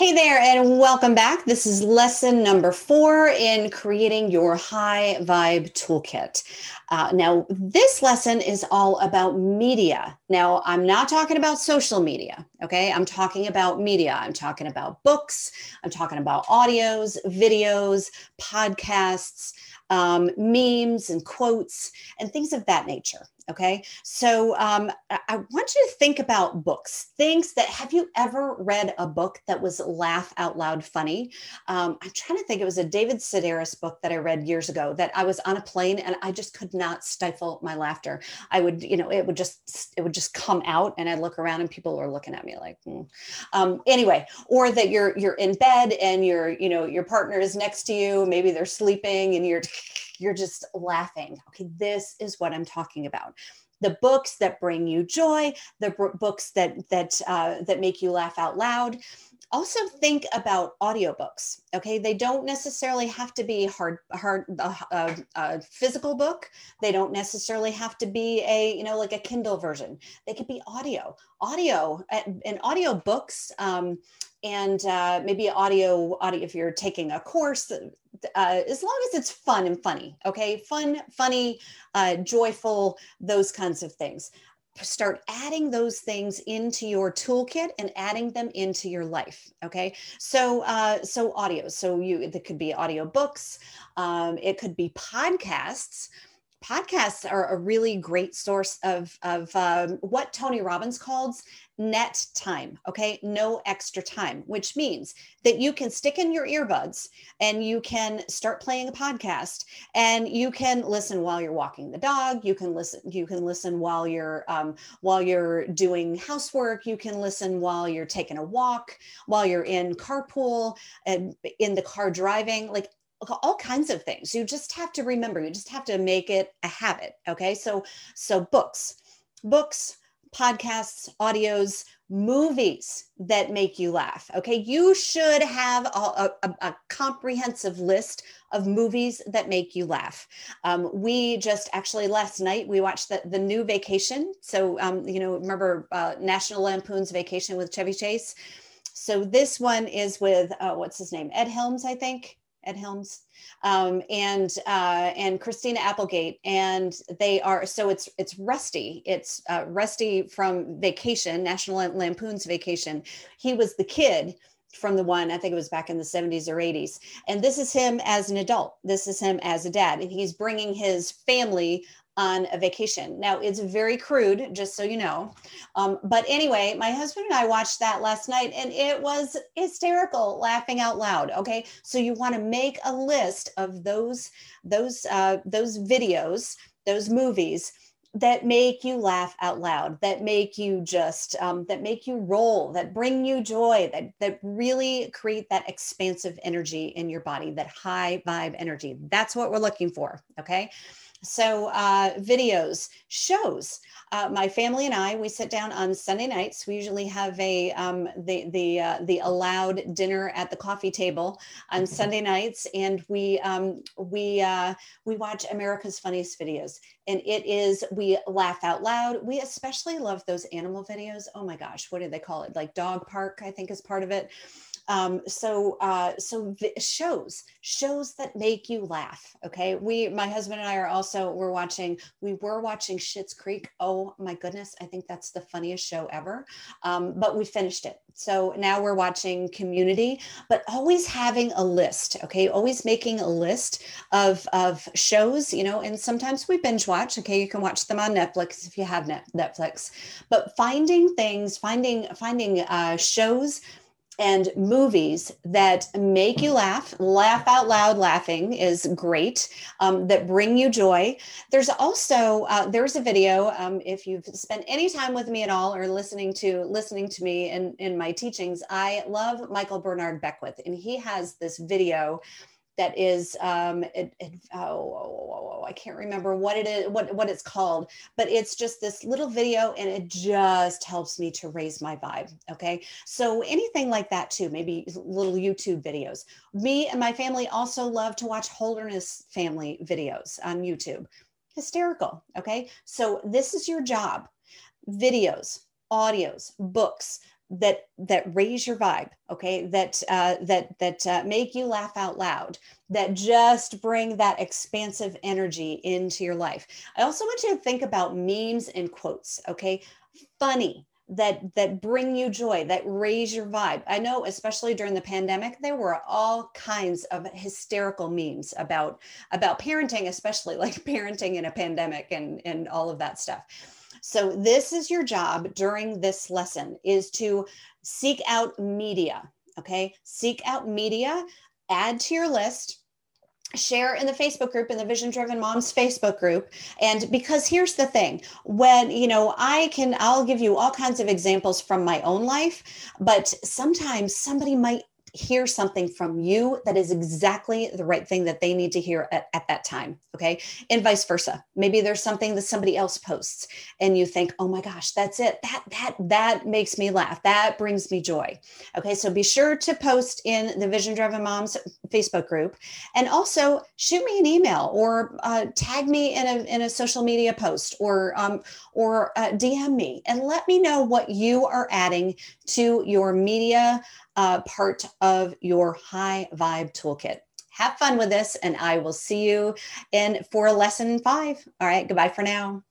Hey there, and welcome back. This is lesson number four in creating your high vibe toolkit. Uh, now, this lesson is all about media. Now, I'm not talking about social media, okay? I'm talking about media. I'm talking about books, I'm talking about audios, videos, podcasts um, memes and quotes and things of that nature. Okay. So um, I want you to think about books, things that have you ever read a book that was laugh out loud funny? Um, I'm trying to think, it was a David Sedaris book that I read years ago that I was on a plane and I just could not stifle my laughter. I would, you know, it would just, it would just come out and I'd look around and people were looking at me like, mm. um, anyway, or that you're, you're in bed and your, you know, your partner is next to you, maybe they're sleeping and you're, you're just laughing. Okay, this is what I'm talking about. The books that bring you joy, the books that that uh, that make you laugh out loud. Also think about audiobooks. Okay, they don't necessarily have to be hard, hard, uh, uh, uh, physical book. They don't necessarily have to be a you know like a Kindle version. They could be audio. Audio and audio books. Um, and uh, maybe audio audio if you're taking a course uh, as long as it's fun and funny okay fun funny uh, joyful those kinds of things start adding those things into your toolkit and adding them into your life okay? So uh, so audio so you it could be audio books um, it could be podcasts podcasts are a really great source of, of um, what Tony Robbins calls net time. Okay. No extra time, which means that you can stick in your earbuds and you can start playing a podcast and you can listen while you're walking the dog. You can listen, you can listen while you're, um, while you're doing housework. You can listen while you're taking a walk, while you're in carpool and in the car driving. Like all kinds of things. You just have to remember you just have to make it a habit okay? So so books books podcasts audios movies that make you laugh okay? You should have a, a, a comprehensive list of movies that make you laugh. Um, we just actually last night we watched the, the new vacation. So um, you know remember uh, national lampoon's vacation with chevy chase? So this one is with uh, what's his name? Ed helms i think Ed Helms, um, and uh, and Christina Applegate, and they are so it's it's Rusty. It's uh, Rusty from Vacation, National Lampoon's Vacation. He was the kid from the one I think it was back in the 70s or 80s, and this is him as an adult. This is him as a dad, and he's bringing his family on a vacation. Now, it's very crude, just so you know. Um, but anyway, my husband and I watched that last night and it was hysterical, laughing out loud. Okay. So you want to make a list of those, those, uh, those videos, those movies that make you laugh out loud that make you just um, that make you roll that bring you joy that that really create that expansive energy in your body that high vibe energy that's what we're looking for okay so uh, videos, shows. Uh, my family and I, we sit down on Sunday nights. We usually have a um, the the uh, the allowed dinner at the coffee table on mm-hmm. Sunday nights, and we um, we uh, we watch America's Funniest Videos, and it is we laugh out loud. We especially love those animal videos. Oh my gosh, what do they call it? Like Dog Park, I think is part of it. Um, so uh, so shows shows that make you laugh. Okay, we my husband and I are also we're watching we were watching Schitt's Creek. Oh my goodness, I think that's the funniest show ever. Um, but we finished it. So now we're watching Community, but always having a list. Okay, always making a list of of shows. You know, and sometimes we binge watch. Okay, you can watch them on Netflix if you have Netflix. But finding things, finding finding uh, shows and movies that make you laugh, laugh out loud laughing is great, um, that bring you joy. There's also, uh, there's a video, um, if you've spent any time with me at all or listening to, listening to me in, in my teachings, I love Michael Bernard Beckwith and he has this video that is um, it, it, oh, oh, oh, I can't remember what it is, what what it's called, but it's just this little video, and it just helps me to raise my vibe. Okay, so anything like that too, maybe little YouTube videos. Me and my family also love to watch Holderness family videos on YouTube. Hysterical. Okay, so this is your job: videos, audios, books that that raise your vibe okay? That uh, that that uh, make you laugh out loud that just bring that expansive energy into your life. I also want you to think about memes and quotes okay? Funny that that bring you joy that raise your vibe. I know especially during the pandemic there were all kinds of hysterical memes about about parenting especially like parenting in a pandemic and and all of that stuff so this is your job during this lesson is to seek out media okay seek out media add to your list share in the Facebook group in the Vision Driven Moms Facebook group. And because here's the thing when, you know, I can, I'll give you all kinds of examples from my own life, but sometimes somebody might hear something from you that is exactly the right thing that they need to hear at, at, that time. Okay. And vice versa. Maybe there's something that somebody else posts and you think, oh my gosh, that's it. That, that, that makes me laugh. That brings me joy. Okay. So be sure to post in the Vision Driven Moms Facebook group and also shoot me an email or uh, tag me in a, in a social media post or, um, or uh, DM me and let me know what you are adding to your media uh, part of your high vibe toolkit. Have fun with this, and I will see you in for lesson five. All right, goodbye for now.